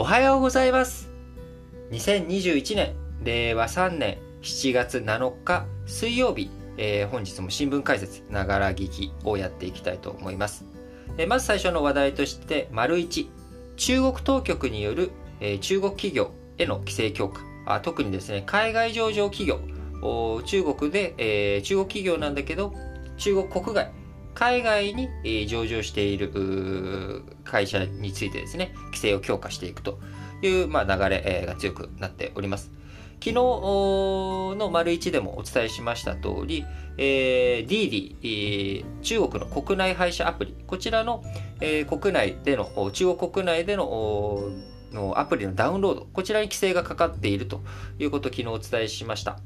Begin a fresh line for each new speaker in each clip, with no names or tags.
おはようございます。2021年令和3年7月7日水曜日、えー、本日も新聞解説ながら聞きをやっていきたいと思います、えー、まず最初の話題として丸1中国当局による、えー、中国企業への規制強化。あ特にですね海外上場企業。中国で、えー、中国企業なんだけど中国国外海外に上場している会社についてですね、規制を強化していくという、ま、流れが強くなっております。昨日の丸一でもお伝えしました通り、え、DD、中国の国内配車アプリ、こちらの、え、国内での、中国国内でのアプリのダウンロード、こちらに規制がかかっているということを昨日お伝えしました。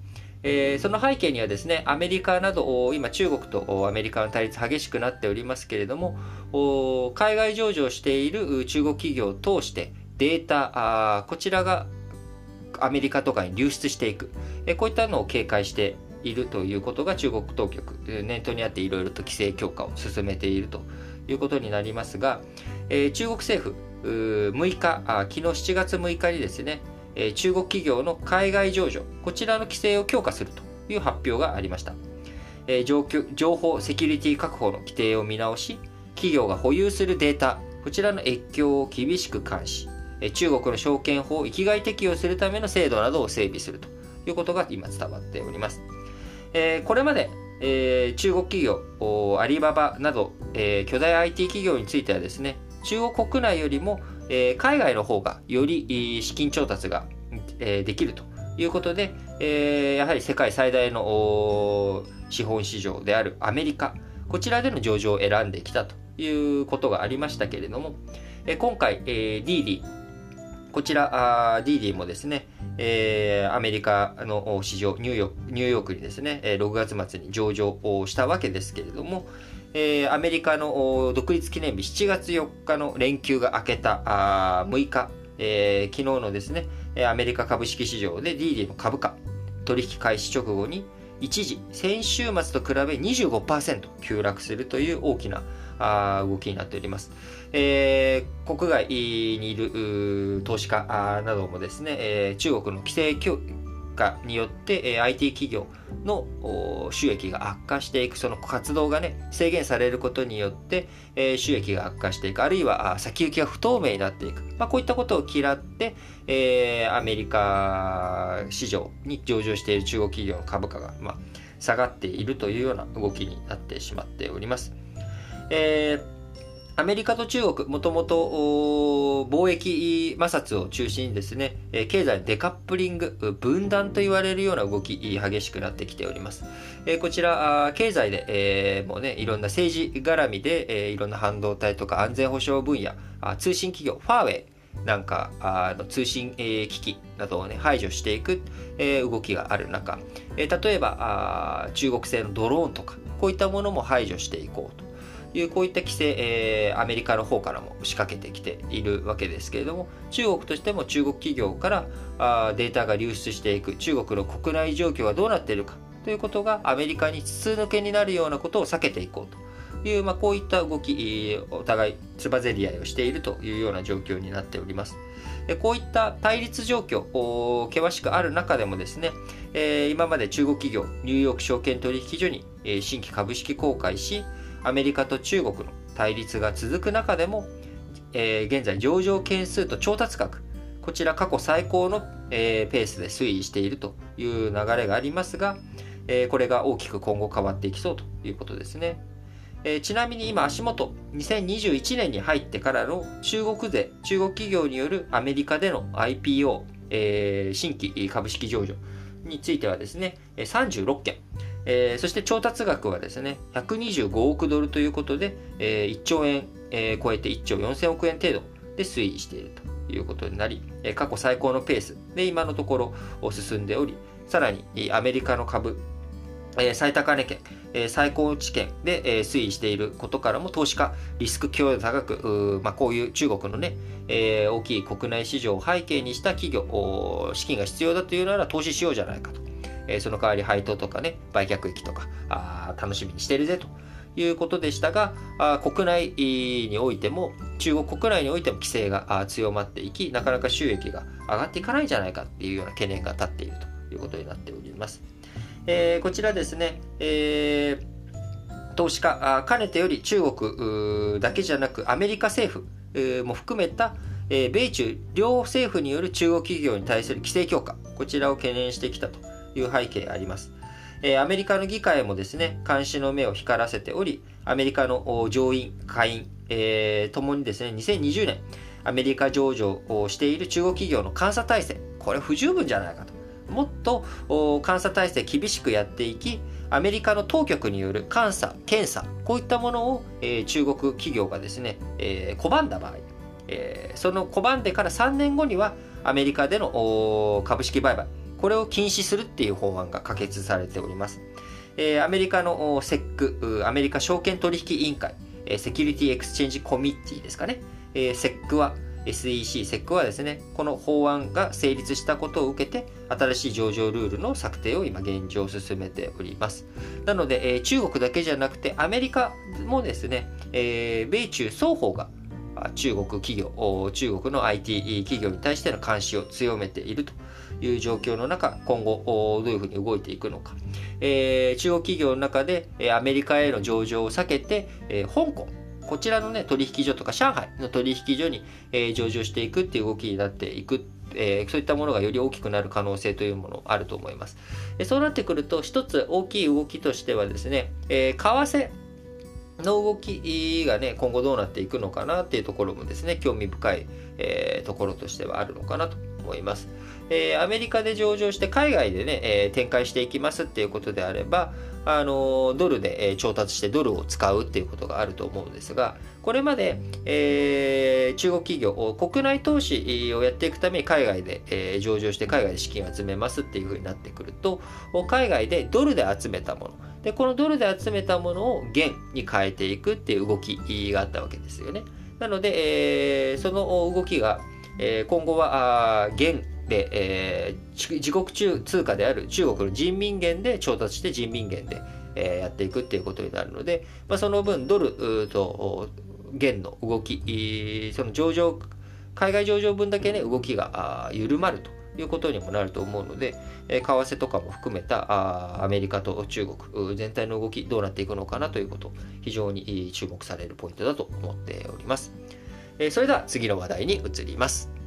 えー、その背景にはですね、アメリカなど、今中国とアメリカの対立激しくなっておりますけれども、海外上場している中国企業を通してデータ、あこちらがアメリカとかに流出していく、えー、こういったのを警戒しているということが中国当局、念頭にあっていろいろと規制強化を進めているということになりますが、えー、中国政府、6日、昨日7月6日にですね、え中国企業の海外上場、こちらの規制を強化するという発表がありました。え情報セキュリティ確保の規定を見直し、企業が保有するデータ、こちらの越境を厳しく監視、中国の証券法を域外適用するための制度などを整備するということが今伝わっております。えこれまで、え中国企業、アリババなど、え巨大 IT 企業についてはですね、中国国内よりもえ、海外の方がより資金調達が、え、できるということで、え、やはり世界最大の資本市場であるアメリカ、こちらでの上場を選んできたということがありましたけれども、え、今回、えー、DD、こちら、DD もですね、えー、アメリカの市場ニューヨーク、ニューヨークにですね、6月末に上場をしたわけですけれども、えー、アメリカの独立記念日7月4日の連休が明けたあ6日、えー、昨日のですね、アメリカ株式市場で DD の株価、取引開始直後に一時、先週末と比べ25%急落するという大きなあ動きになっております。えー、国外にいる投資家などもですね、えー、中国の規制化によって、え IT 企業の収益が悪化していく、その活動がね、制限されることによって、え収益が悪化していく、あるいは先行きが不透明になっていく、まあ、こういったことを嫌って、え、アメリカ市場に上場している中国企業の株価が、まあ、下がっているというような動きになってしまっております。えーアメリカと中国、もともと貿易摩擦を中心にですね、経済デカップリング、分断と言われるような動き、激しくなってきております。こちら、経済で、えー、もうね、いろんな政治絡みで、いろんな半導体とか安全保障分野、通信企業、ファーウェイ、なんかあの通信、えー、機器などを、ね、排除していく、えー、動きがある中、えー、例えばあ中国製のドローンとかこういったものも排除していこうというこういった規制、えー、アメリカの方からも仕掛けてきているわけですけれども中国としても中国企業からあデータが流出していく中国の国内状況がどうなっているかということがアメリカに筒抜けになるようなことを避けていこうという、まあ、こういった動きお互いつばぜり合いをしているというような状況になっております。こういった対立状況、険しくある中でもですね、今まで中国企業、ニューヨーク証券取引所に新規株式公開し、アメリカと中国の対立が続く中でも、えー、現在上場件数と調達額、こちら過去最高の、えー、ペースで推移しているという流れがありますが、えー、これが大きく今後変わっていきそうということですね。えー、ちなみに今足元、2021年に入ってからの中国税、中国企業によるアメリカでの IPO、えー、新規株式上場についてはですね、36件、えー、そして調達額はですね、125億ドルということで、えー、1兆円、えー、超えて1兆4000億円程度で推移しているということになり、え、過去最高のペースで今のところ進んでおり、さらにアメリカの株、え、最高値圏、え、最高値圏で、え、推移していることからも投資家、リスク強度高く、まあ、こういう中国のね、え、大きい国内市場を背景にした企業、資金が必要だというなら投資しようじゃないかと。えその代わり配当とかね、売却益とか、あ楽しみにしてるぜということでしたが、あ国内においても中国国内においても規制が強まっていき、なかなか収益が上がっていかないんじゃないかっていうような懸念が立っているということになっております。えー、こちらですね、えー、投資家、かねてより中国だけじゃなくアメリカ政府も含めた米中両政府による中国企業に対する規制強化、こちらを懸念してきたという背景あります。アメリカの議会もですね、監視の目を光らせており、アメリカの上院、下院、えー、ともにですね、2020年、アメリカ上場をしている中国企業の監査体制、これ不十分じゃないかと。もっと監査体制厳しくやっていき、アメリカの当局による監査、検査、こういったものを、えー、中国企業がですね、えー、拒んだ場合、えー、その拒んでから3年後にはアメリカでの株式売買、これを禁止するっていう法案が可決されております。えー、アメリカの SEC、アメリカ証券取引委員会、 Security Exchange Committee ですかね、えー、SEC は SEC、SEC はですね、この法案が成立したことを受けて、新しい上場ルールの策定を今現状進めております。なので、えー、中国だけじゃなくて、アメリカもですね、えー、米中双方が中国企業、中国の IT 企業に対しての監視を強めているという状況の中、今後どういうふうに動いていくのか。えー、中国企業の中でアメリカへの上場を避けて、えー、香港、こちらのね、取引所とか上海の取引所に、えー、上場していくっていう動きになっていく、えー、そういったものがより大きくなる可能性というものあると思います。えそうなってくると、一つ大きい動きとしてはですね、えー、為替の動きがね、今後どうなっていくのかなっていうところもですね、興味深い、えー、ところとしてはあるのかなと思います。えー、アメリカで上場して海外でね、えー、展開していきますっていうことであれば、あのドルで、え調達してドルを使うっていうことがあると思うんですが、これまで、えー、中国企業、国内投資をやっていくために海外で、えー、上場して海外で資金を集めますっていうふうになってくると、海外でドルで集めたもの、で、このドルで集めたものを元に変えていくっていう動きがあったわけですよね。なので、えー、その動きが、えー、今後は元で、えー、自国中通貨である中国の人民元で調達して人民元で、えー、やっていくっていうことになるので、まあ、その分ドルと元の動き、その上場、海外上場分だけね、動きが緩まるということにもなると思うので、え為替とかも含めたアメリカと中国全体の動きどうなっていくのかなということ非常に注目されるポイントだと思っております。えそれでは次の話題に移ります。